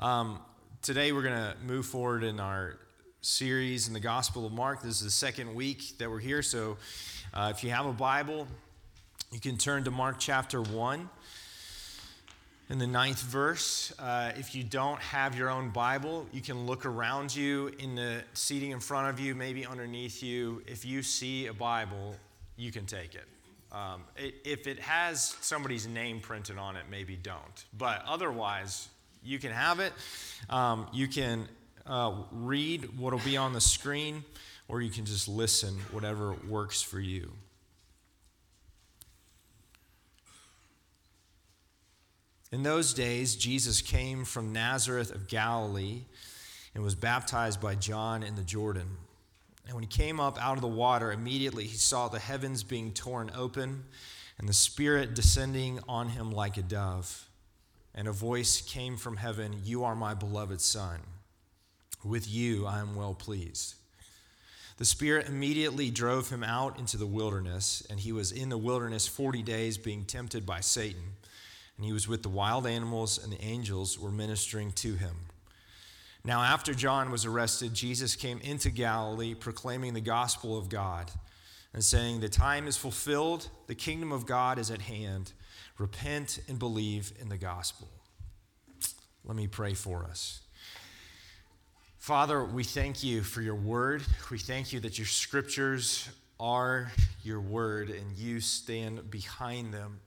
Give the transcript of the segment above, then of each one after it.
Um, today we're going to move forward in our series in the Gospel of Mark. This is the second week that we're here. So uh, if you have a Bible, you can turn to Mark chapter 1 in the ninth verse. Uh, if you don't have your own Bible, you can look around you in the seating in front of you, maybe underneath you. If you see a Bible, you can take it. Um, it if it has somebody's name printed on it, maybe don't. But otherwise, you can have it. Um, you can uh, read what will be on the screen, or you can just listen, whatever works for you. In those days, Jesus came from Nazareth of Galilee and was baptized by John in the Jordan. And when he came up out of the water, immediately he saw the heavens being torn open and the Spirit descending on him like a dove and a voice came from heaven You are my beloved Son. With you I am well pleased. The Spirit immediately drove him out into the wilderness, and he was in the wilderness 40 days being tempted by Satan. And he was with the wild animals, and the angels were ministering to him. Now, after John was arrested, Jesus came into Galilee proclaiming the gospel of God and saying, The time is fulfilled, the kingdom of God is at hand. Repent and believe in the gospel. Let me pray for us. Father, we thank you for your word. We thank you that your scriptures are your word and you stand behind them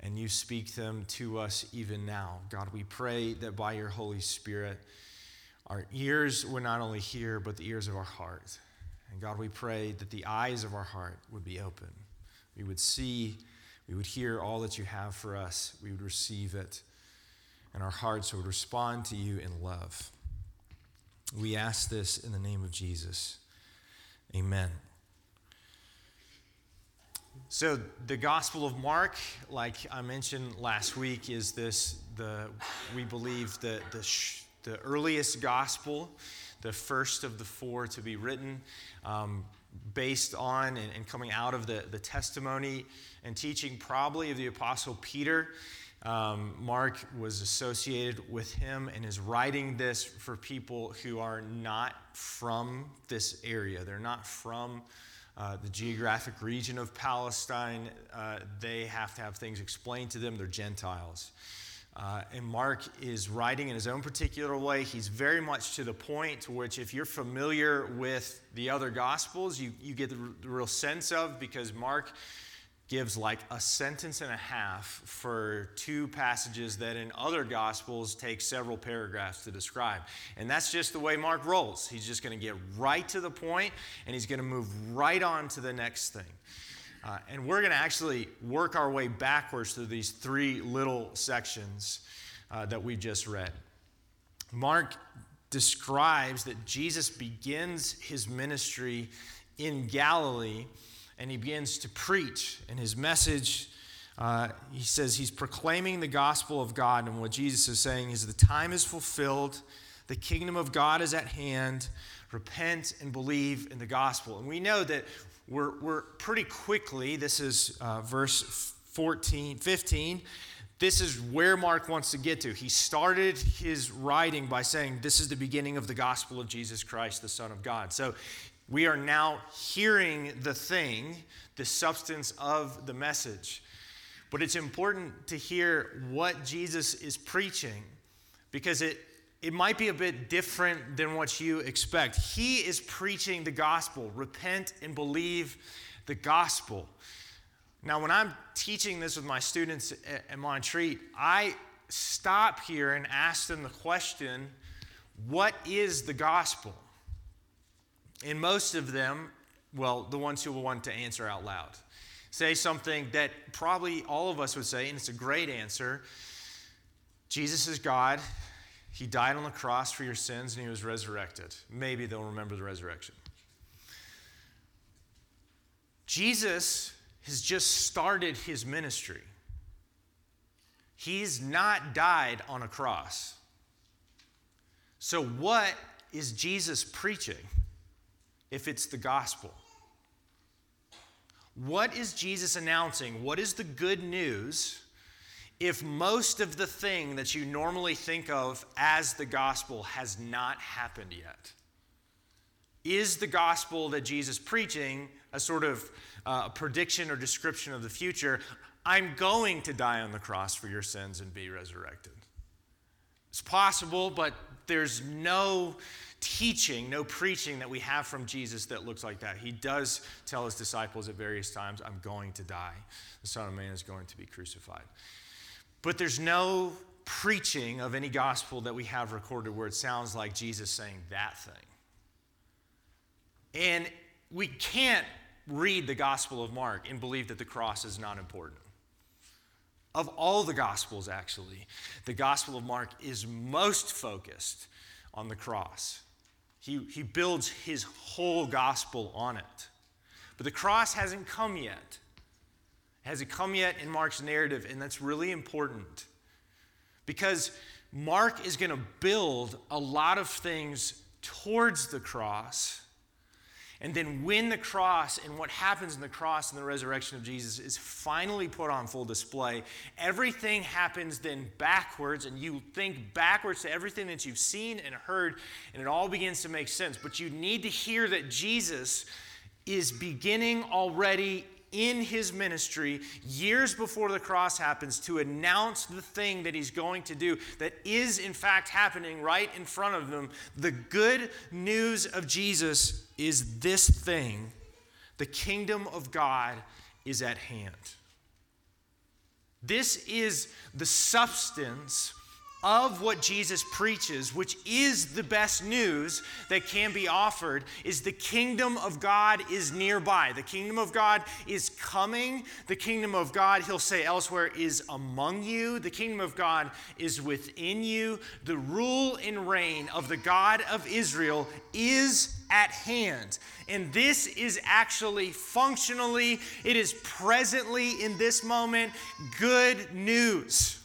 and you speak them to us even now. God, we pray that by your Holy Spirit, our ears would not only hear, but the ears of our heart. And God, we pray that the eyes of our heart would be open. We would see we would hear all that you have for us, we would receive it, and our hearts would respond to you in love. We ask this in the name of Jesus. Amen. So, the Gospel of Mark, like I mentioned last week, is this the we believe the the, sh- the earliest gospel, the first of the four to be written. Um, based on and, and, coming out of the, the testimony and teaching probably of the Apostle Peter. Um, Mark was associated with him and is writing this for people who are not from this area. They're not from uh, the geographic region of Palestine. Uh, they have to have things explained to them. They're Gentiles. Uh, and Mark is writing in his own particular way. He's very much to the point which, if you're familiar with the other Gospels, you, you get the, the real sense of because Mark gives like a sentence and a half for two passages that in other gospels take several paragraphs to describe. And that's just the way Mark rolls. He's just going to get right to the point and he's going to move right on to the next thing. Uh, and we're going to actually work our way backwards through these three little sections uh, that we just read. Mark describes that Jesus begins his ministry in Galilee and he begins to preach. And his message, uh, he says he's proclaiming the gospel of God. And what Jesus is saying is the time is fulfilled, the kingdom of God is at hand. Repent and believe in the gospel. And we know that we're, we're pretty quickly, this is uh, verse 14, 15. This is where Mark wants to get to. He started his writing by saying, This is the beginning of the gospel of Jesus Christ, the Son of God. So we are now hearing the thing, the substance of the message. But it's important to hear what Jesus is preaching because it it might be a bit different than what you expect. He is preaching the gospel repent and believe the gospel. Now, when I'm teaching this with my students at Montreat, I stop here and ask them the question what is the gospel? And most of them, well, the ones who will want to answer out loud, say something that probably all of us would say, and it's a great answer Jesus is God. He died on the cross for your sins and he was resurrected. Maybe they'll remember the resurrection. Jesus has just started his ministry. He's not died on a cross. So, what is Jesus preaching if it's the gospel? What is Jesus announcing? What is the good news if most of the thing that you normally think of as the gospel has not happened yet? Is the gospel that Jesus preaching a sort of uh, prediction or description of the future? I'm going to die on the cross for your sins and be resurrected. It's possible, but there's no teaching, no preaching that we have from Jesus that looks like that. He does tell his disciples at various times, I'm going to die. The Son of Man is going to be crucified. But there's no preaching of any gospel that we have recorded where it sounds like Jesus saying that thing. And we can't read the Gospel of Mark and believe that the cross is not important. Of all the Gospels, actually, the Gospel of Mark is most focused on the cross. He, he builds his whole gospel on it. But the cross hasn't come yet. Has it come yet in Mark's narrative? And that's really important because Mark is going to build a lot of things towards the cross and then when the cross and what happens in the cross and the resurrection of Jesus is finally put on full display, everything happens then backwards, and you think backwards to everything that you've seen and heard, and it all begins to make sense. But you need to hear that Jesus is beginning already in his ministry years before the cross happens to announce the thing that he's going to do that is in fact happening right in front of them. The good news of Jesus is this thing the kingdom of God is at hand. This is the substance of what Jesus preaches, which is the best news that can be offered, is the kingdom of God is nearby. The kingdom of God is coming. The kingdom of God, he'll say elsewhere, is among you. The kingdom of God is within you. The rule and reign of the God of Israel is at hand. And this is actually functionally, it is presently in this moment good news.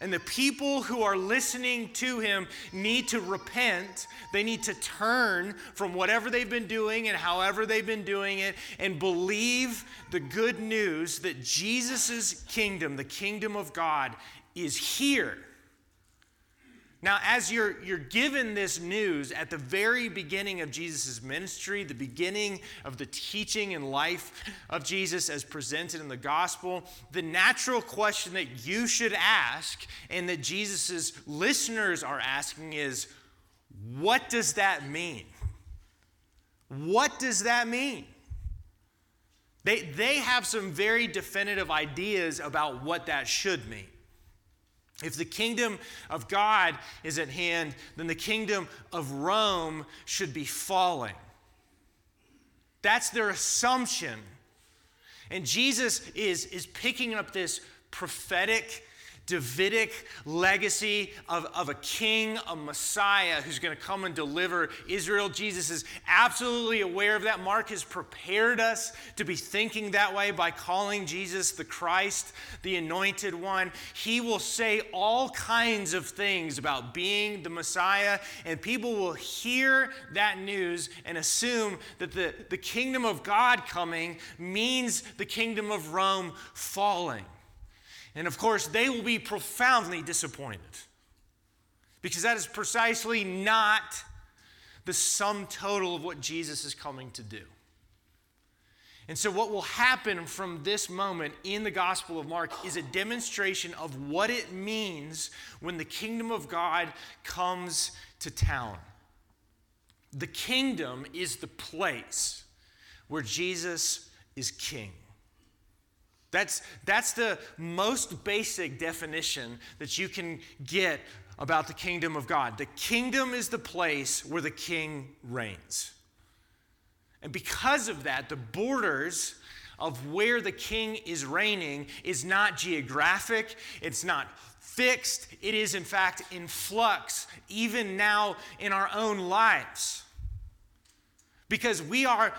And the people who are listening to him need to repent. They need to turn from whatever they've been doing and however they've been doing it and believe the good news that Jesus' kingdom, the kingdom of God, is here now, as you're, you're given this news at the very beginning of Jesus' ministry, the beginning of the teaching and life of Jesus as presented in the gospel, the natural question that you should ask and that Jesus' listeners are asking is what does that mean? What does that mean? They, they have some very definitive ideas about what that should mean. If the kingdom of God is at hand, then the kingdom of Rome should be falling. That's their assumption. And Jesus is, is picking up this prophetic Davidic legacy of, of a king, a Messiah who's going to come and deliver Israel. Jesus is absolutely aware of that. Mark has prepared us to be thinking that way by calling Jesus the Christ, the anointed one. He will say all kinds of things about being the Messiah, and people will hear that news and assume that the, the kingdom of God coming means the kingdom of Rome falling. And of course, they will be profoundly disappointed because that is precisely not the sum total of what Jesus is coming to do. And so, what will happen from this moment in the Gospel of Mark is a demonstration of what it means when the kingdom of God comes to town. The kingdom is the place where Jesus is king. That's, that's the most basic definition that you can get about the kingdom of God. The kingdom is the place where the king reigns. And because of that, the borders of where the king is reigning is not geographic, it's not fixed, it is in fact in flux, even now in our own lives. Because we are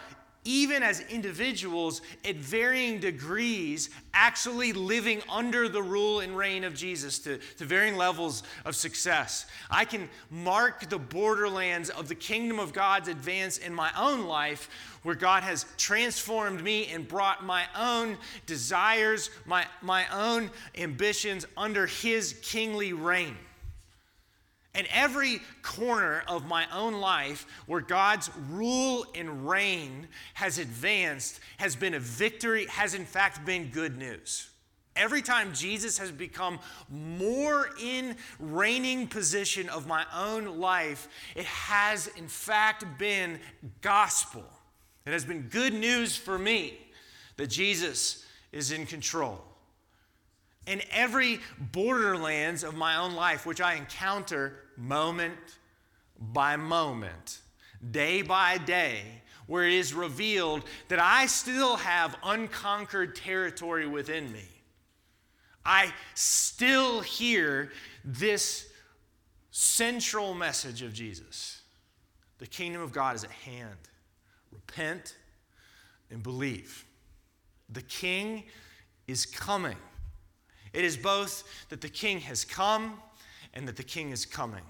even as individuals at varying degrees, actually living under the rule and reign of Jesus to, to varying levels of success. I can mark the borderlands of the kingdom of God's advance in my own life, where God has transformed me and brought my own desires, my, my own ambitions under his kingly reign. And every corner of my own life where God's rule and reign has advanced has been a victory, has in fact been good news. Every time Jesus has become more in reigning position of my own life, it has in fact been gospel. It has been good news for me that Jesus is in control in every borderlands of my own life, which I encounter moment by moment, day by day, where it is revealed that I still have unconquered territory within me. I still hear this central message of Jesus the kingdom of God is at hand. Repent and believe. The king is coming. It is both that the king has come and that the king is coming.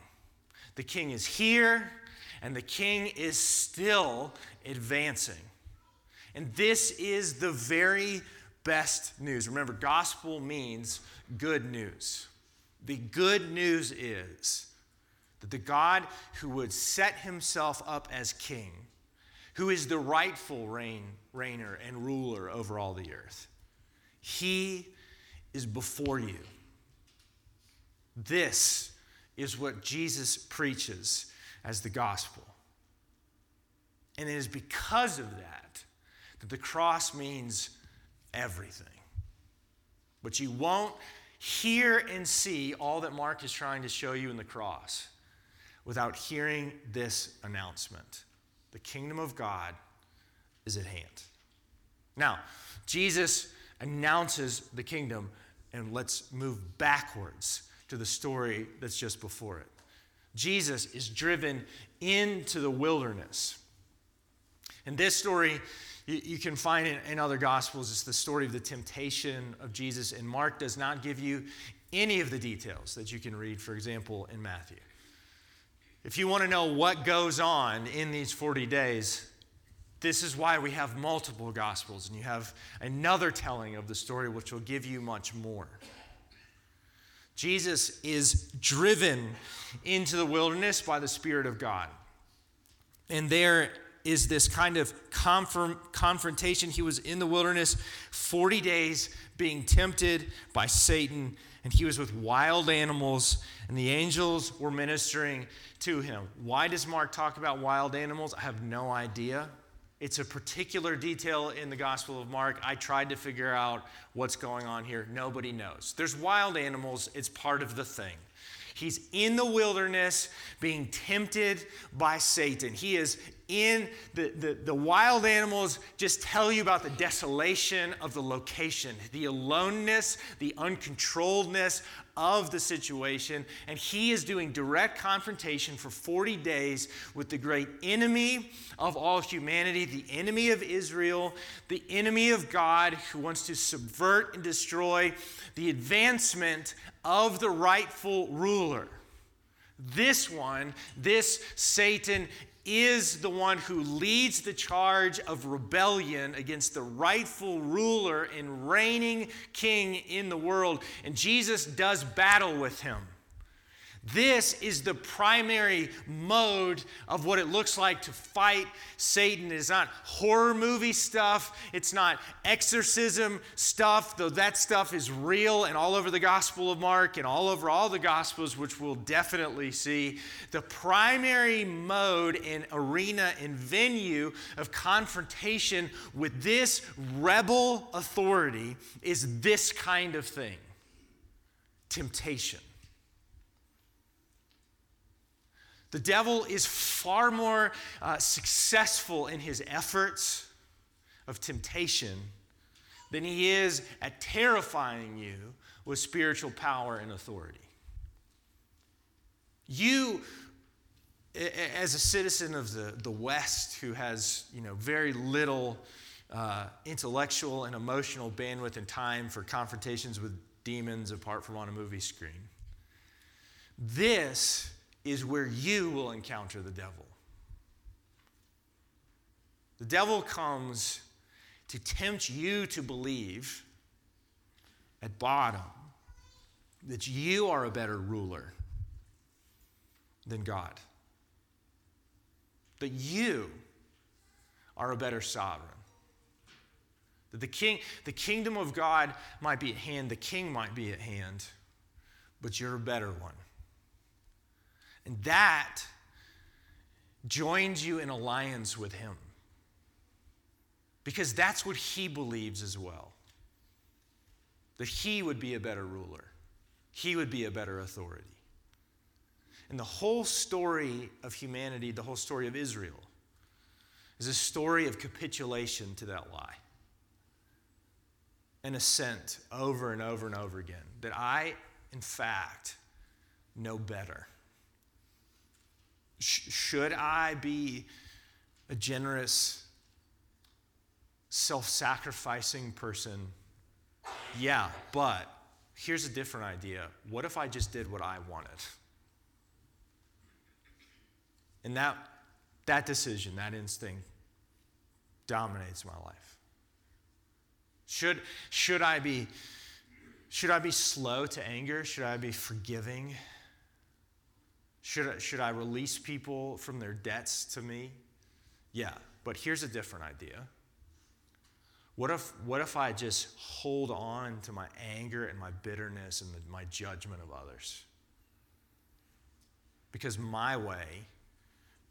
The king is here and the king is still advancing. And this is the very best news. Remember, gospel means good news. The good news is that the God who would set himself up as king, who is the rightful reign, reigner and ruler over all the earth, he is before you. This is what Jesus preaches as the gospel. And it is because of that that the cross means everything. But you won't hear and see all that Mark is trying to show you in the cross without hearing this announcement the kingdom of God is at hand. Now, Jesus announces the kingdom and let's move backwards to the story that's just before it. Jesus is driven into the wilderness. And this story, you, you can find it in other gospels. It's the story of the temptation of Jesus. And Mark does not give you any of the details that you can read, for example, in Matthew. If you want to know what goes on in these 40 days, this is why we have multiple gospels, and you have another telling of the story which will give you much more. Jesus is driven into the wilderness by the Spirit of God. And there is this kind of confirm, confrontation. He was in the wilderness 40 days being tempted by Satan, and he was with wild animals, and the angels were ministering to him. Why does Mark talk about wild animals? I have no idea. It's a particular detail in the Gospel of Mark. I tried to figure out what's going on here. Nobody knows. There's wild animals, it's part of the thing. He's in the wilderness being tempted by Satan. He is in the, the, the, wild animals, just tell you about the desolation of the location, the aloneness, the uncontrolledness of the situation. And he is doing direct confrontation for 40 days with the great enemy of all humanity, the enemy of Israel, the enemy of God who wants to subvert and destroy the advancement of the rightful ruler. This one, this Satan, is the one who leads the charge of rebellion against the rightful ruler and reigning king in the world. And Jesus does battle with him. This is the primary mode of what it looks like to fight Satan. It's not horror movie stuff, it's not exorcism stuff, though that stuff is real and all over the Gospel of Mark and all over all the Gospels, which we'll definitely see. The primary mode and arena and venue of confrontation with this rebel authority is this kind of thing temptation. The devil is far more uh, successful in his efforts of temptation than he is at terrifying you with spiritual power and authority. You as a citizen of the, the West who has you know, very little uh, intellectual and emotional bandwidth and time for confrontations with demons apart from on a movie screen, this is where you will encounter the devil. The devil comes to tempt you to believe at bottom that you are a better ruler than God. That you are a better sovereign. That the king, the kingdom of God might be at hand, the king might be at hand, but you're a better one. And that joins you in alliance with him. Because that's what he believes as well. That he would be a better ruler. He would be a better authority. And the whole story of humanity, the whole story of Israel, is a story of capitulation to that lie. An assent over and over and over again that I, in fact, know better. Sh- should I be a generous, self sacrificing person? Yeah, but here's a different idea. What if I just did what I wanted? And that, that decision, that instinct, dominates my life. Should, should, I be, should I be slow to anger? Should I be forgiving? Should I, should I release people from their debts to me? Yeah, but here's a different idea. What if, what if I just hold on to my anger and my bitterness and the, my judgment of others? Because my way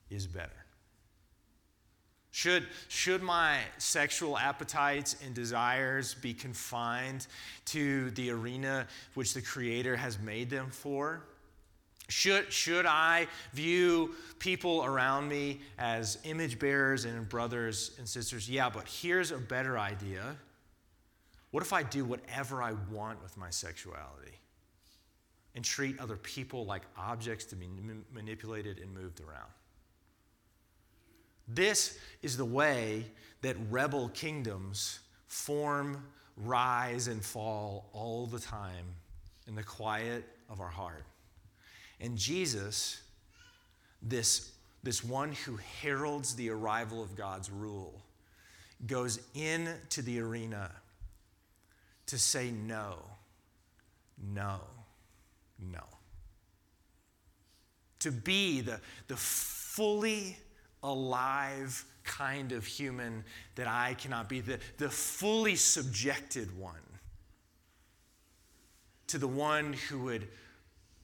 is better. Should, should my sexual appetites and desires be confined to the arena which the Creator has made them for? Should, should I view people around me as image bearers and brothers and sisters? Yeah, but here's a better idea. What if I do whatever I want with my sexuality and treat other people like objects to be manipulated and moved around? This is the way that rebel kingdoms form, rise, and fall all the time in the quiet of our heart. And Jesus, this, this one who heralds the arrival of God's rule, goes into the arena to say no, no, no. To be the, the fully alive kind of human that I cannot be, the, the fully subjected one, to the one who would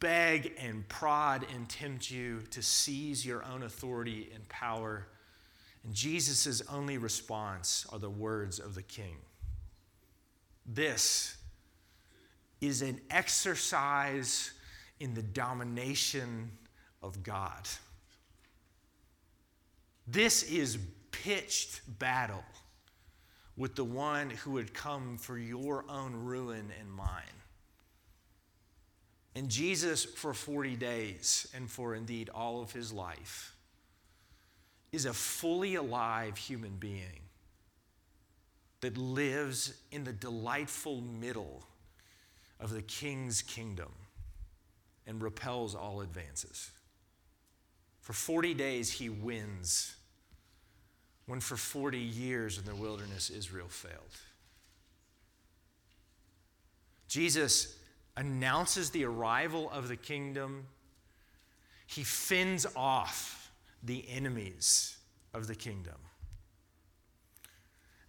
beg and prod and tempt you to seize your own authority and power. And Jesus' only response are the words of the king. This is an exercise in the domination of God. This is pitched battle with the one who would come for your own ruin and mine. And Jesus, for 40 days and for indeed all of his life, is a fully alive human being that lives in the delightful middle of the king's kingdom and repels all advances. For 40 days, he wins, when for 40 years in the wilderness, Israel failed. Jesus announces the arrival of the kingdom. He fends off the enemies of the kingdom.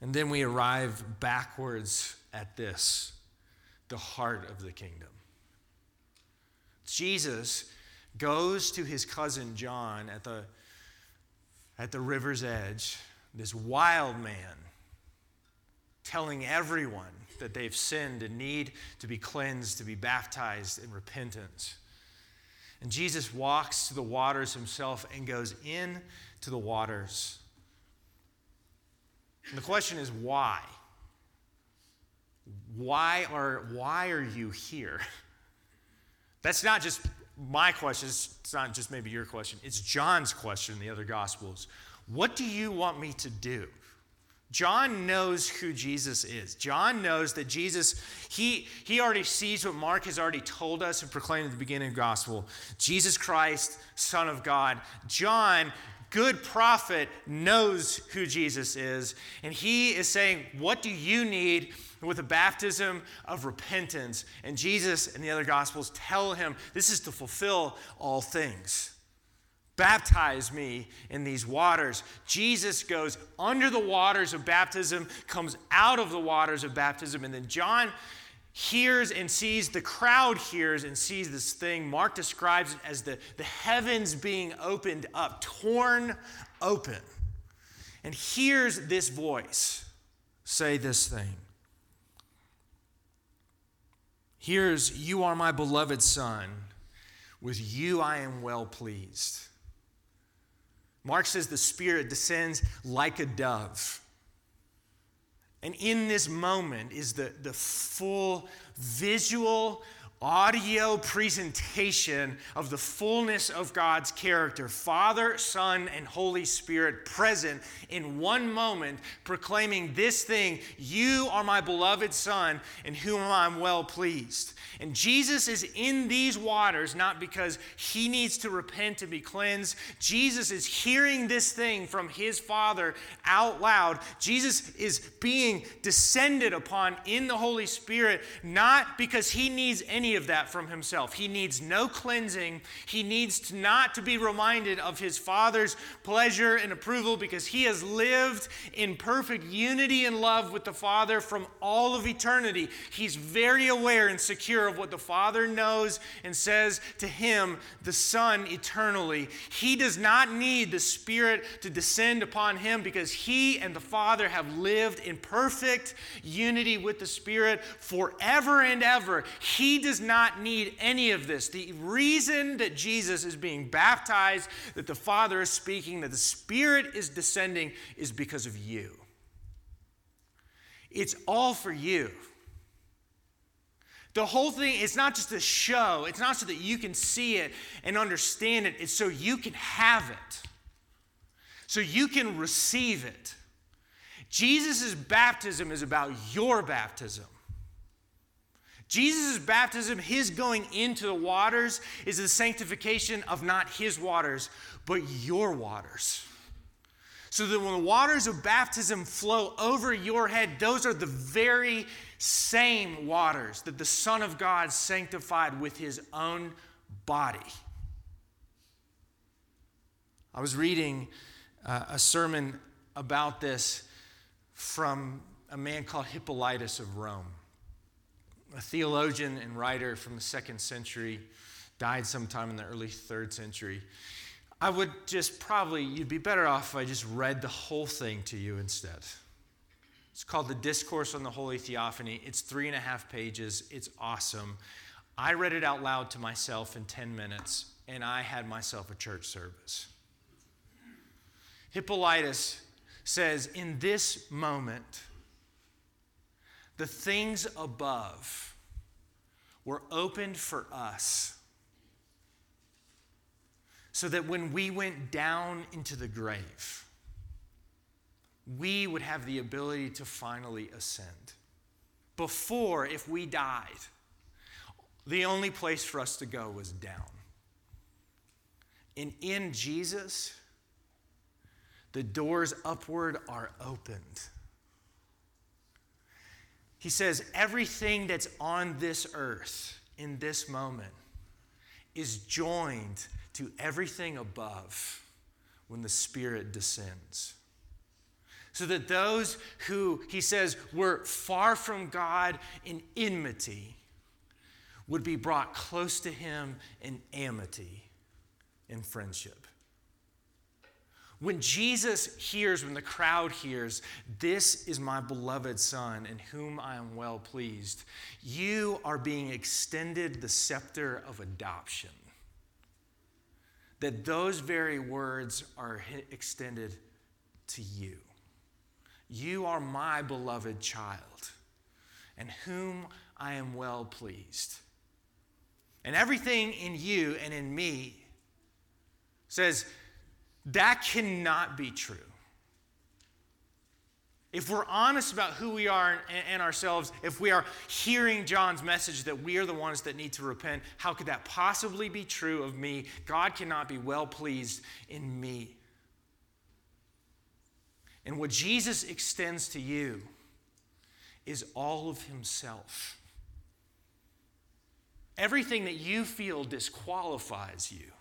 And then we arrive backwards at this the heart of the kingdom. Jesus goes to his cousin John at the, at the river's edge, this wild man, telling everyone that they've sinned and need to be cleansed, to be baptized in repentance. And Jesus walks to the waters himself and goes in to the waters. And the question is why? Why are, why are you here? That's not just my question, it's not just maybe your question, it's John's question in the other Gospels. What do you want me to do? John knows who Jesus is. John knows that Jesus, he, he already sees what Mark has already told us and proclaimed at the beginning of the gospel Jesus Christ, Son of God. John, good prophet, knows who Jesus is. And he is saying, What do you need with a baptism of repentance? And Jesus and the other gospels tell him this is to fulfill all things. Baptize me in these waters. Jesus goes under the waters of baptism, comes out of the waters of baptism, and then John hears and sees, the crowd hears and sees this thing. Mark describes it as the, the heavens being opened up, torn open, and hears this voice say this thing. Here's, You are my beloved Son. With you I am well pleased. Mark says the Spirit descends like a dove. And in this moment is the, the full visual audio presentation of the fullness of God's character Father, Son, and Holy Spirit present in one moment, proclaiming this thing You are my beloved Son, in whom I am well pleased. And Jesus is in these waters not because he needs to repent to be cleansed. Jesus is hearing this thing from his Father out loud. Jesus is being descended upon in the Holy Spirit not because he needs any of that from himself. He needs no cleansing. He needs to not to be reminded of his Father's pleasure and approval because he has lived in perfect unity and love with the Father from all of eternity. He's very aware and secure of what the Father knows and says to him, the Son, eternally. He does not need the Spirit to descend upon him because he and the Father have lived in perfect unity with the Spirit forever and ever. He does not need any of this. The reason that Jesus is being baptized, that the Father is speaking, that the Spirit is descending, is because of you. It's all for you. The whole thing, it's not just a show. It's not so that you can see it and understand it. It's so you can have it, so you can receive it. Jesus' baptism is about your baptism. Jesus' baptism, his going into the waters, is the sanctification of not his waters, but your waters. So that when the waters of baptism flow over your head, those are the very same waters that the Son of God sanctified with his own body. I was reading uh, a sermon about this from a man called Hippolytus of Rome, a theologian and writer from the second century, died sometime in the early third century. I would just probably, you'd be better off if I just read the whole thing to you instead. It's called The Discourse on the Holy Theophany. It's three and a half pages. It's awesome. I read it out loud to myself in 10 minutes, and I had myself a church service. Hippolytus says, In this moment, the things above were opened for us so that when we went down into the grave, we would have the ability to finally ascend. Before, if we died, the only place for us to go was down. And in Jesus, the doors upward are opened. He says, everything that's on this earth in this moment is joined to everything above when the Spirit descends so that those who, he says, were far from God in enmity would be brought close to him in amity, in friendship. When Jesus hears, when the crowd hears, This is my beloved Son, in whom I am well pleased, you are being extended the scepter of adoption. That those very words are extended to you. You are my beloved child, and whom I am well pleased. and everything in you and in me says that cannot be true. If we're honest about who we are and ourselves, if we are hearing John's message that we are the ones that need to repent, how could that possibly be true of me? God cannot be well pleased in me. And what Jesus extends to you is all of Himself. Everything that you feel disqualifies you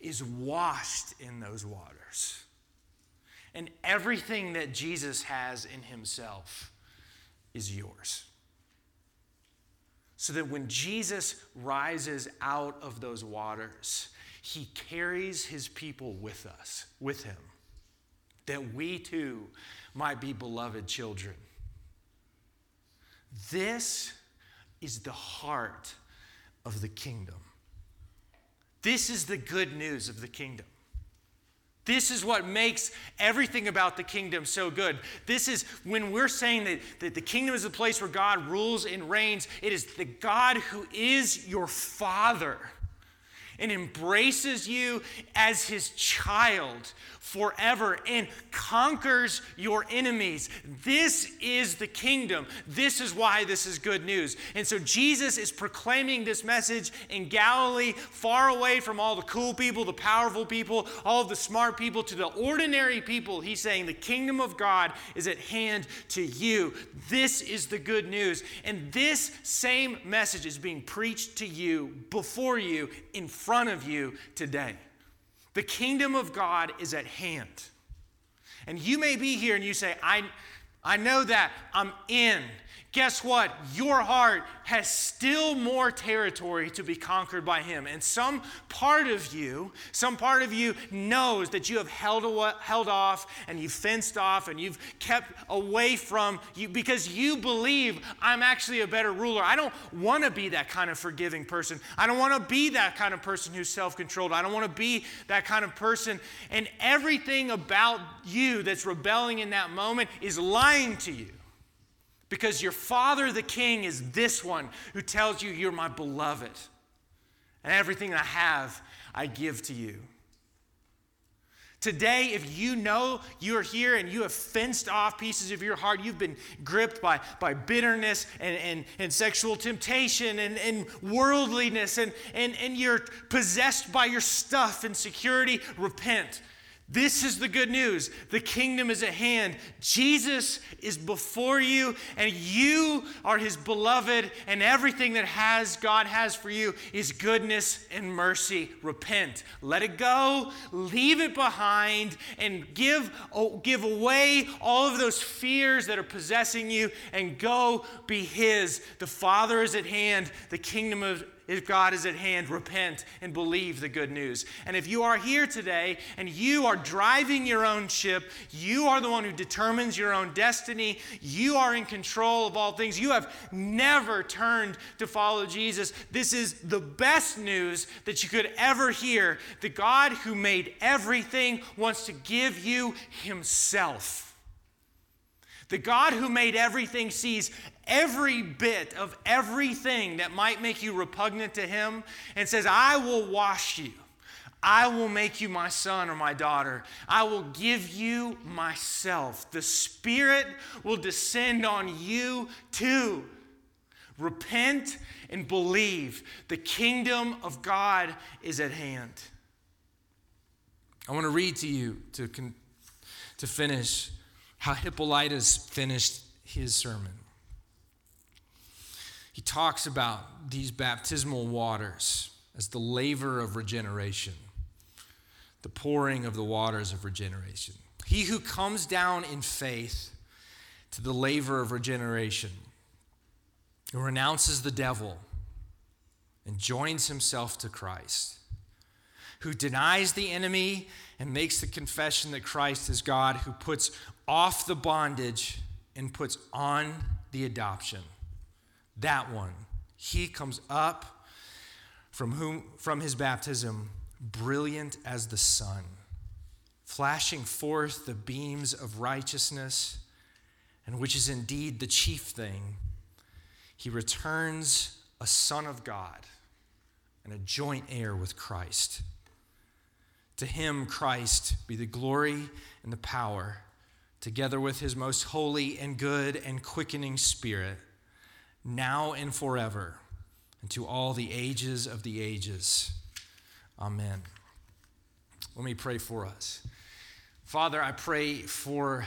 is washed in those waters. And everything that Jesus has in himself is yours. So that when Jesus rises out of those waters, he carries his people with us, with him, that we too might be beloved children. This is the heart of the kingdom. This is the good news of the kingdom. This is what makes everything about the kingdom so good. This is when we're saying that, that the kingdom is the place where God rules and reigns, it is the God who is your Father and embraces you as his child forever and conquers your enemies. This is the kingdom. This is why this is good news. And so Jesus is proclaiming this message in Galilee, far away from all the cool people, the powerful people, all the smart people, to the ordinary people. He's saying the kingdom of God is at hand to you. This is the good news. And this same message is being preached to you, before you, in front of you today. The kingdom of God is at hand. And you may be here and you say, I, I know that, I'm in guess what? Your heart has still more territory to be conquered by Him. And some part of you, some part of you knows that you have held, held off and you've fenced off and you've kept away from you because you believe I'm actually a better ruler. I don't want to be that kind of forgiving person. I don't want to be that kind of person who's self controlled. I don't want to be that kind of person. And everything about you that's rebelling in that moment is lying to you. Because your father, the king, is this one who tells you, You're my beloved. And everything I have, I give to you. Today, if you know you're here and you have fenced off pieces of your heart, you've been gripped by, by bitterness and, and, and sexual temptation and, and worldliness, and, and, and you're possessed by your stuff and security, repent. This is the good news. The kingdom is at hand. Jesus is before you, and you are his beloved, and everything that has God has for you is goodness and mercy. Repent. Let it go, leave it behind, and give, oh, give away all of those fears that are possessing you, and go be his. The Father is at hand, the kingdom of if God is at hand, repent and believe the good news. And if you are here today and you are driving your own ship, you are the one who determines your own destiny, you are in control of all things, you have never turned to follow Jesus, this is the best news that you could ever hear. The God who made everything wants to give you Himself. The God who made everything sees every bit of everything that might make you repugnant to Him and says, I will wash you. I will make you my son or my daughter. I will give you myself. The Spirit will descend on you too. Repent and believe. The kingdom of God is at hand. I want to read to you to, to finish how Hippolytus finished his sermon. He talks about these baptismal waters as the laver of regeneration, the pouring of the waters of regeneration. He who comes down in faith to the laver of regeneration, who renounces the devil and joins himself to Christ, who denies the enemy and makes the confession that Christ is God, who puts off the bondage and puts on the adoption. That one, he comes up from whom from his baptism brilliant as the sun, flashing forth the beams of righteousness, and which is indeed the chief thing. He returns a son of God, and a joint heir with Christ. To him, Christ, be the glory and the power, together with his most holy and good and quickening spirit, now and forever, and to all the ages of the ages. Amen. Let me pray for us. Father, I pray for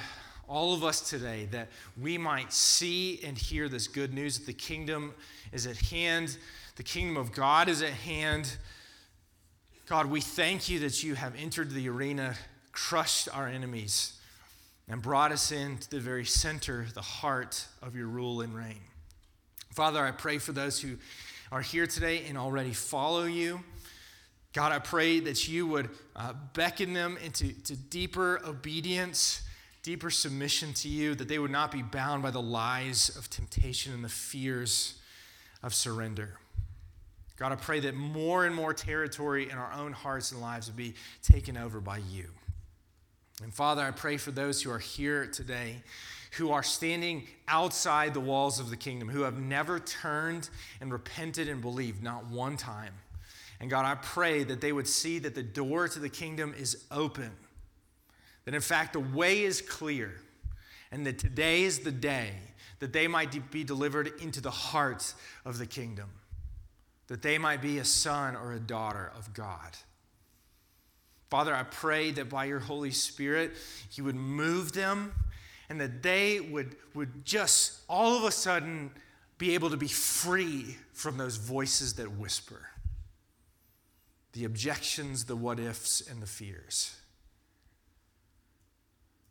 all of us today that we might see and hear this good news that the kingdom is at hand, the kingdom of God is at hand. God, we thank you that you have entered the arena, crushed our enemies, and brought us into the very center, the heart of your rule and reign. Father, I pray for those who are here today and already follow you. God, I pray that you would uh, beckon them into to deeper obedience deeper submission to you, that they would not be bound by the lies of temptation and the fears of surrender. God, I pray that more and more territory in our own hearts and lives would be taken over by you. And Father, I pray for those who are here today who are standing outside the walls of the kingdom, who have never turned and repented and believed, not one time. And God, I pray that they would see that the door to the kingdom is open that in fact the way is clear, and that today is the day that they might be delivered into the heart of the kingdom, that they might be a son or a daughter of God. Father, I pray that by your Holy Spirit, you would move them and that they would, would just all of a sudden be able to be free from those voices that whisper the objections, the what ifs, and the fears.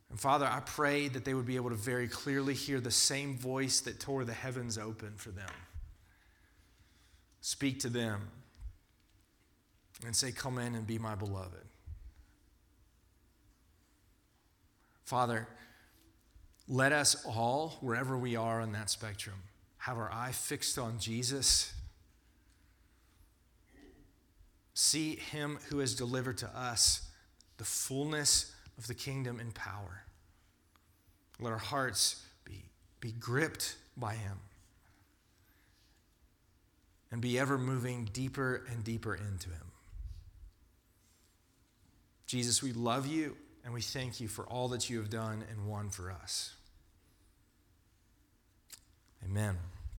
And Father, I pray that they would be able to very clearly hear the same voice that tore the heavens open for them. Speak to them and say, Come in and be my beloved. Father, let us all, wherever we are on that spectrum, have our eye fixed on Jesus. See him who has delivered to us the fullness of the kingdom and power. Let our hearts be, be gripped by Him and be ever moving deeper and deeper into Him. Jesus, we love you and we thank you for all that you have done and won for us. Amen.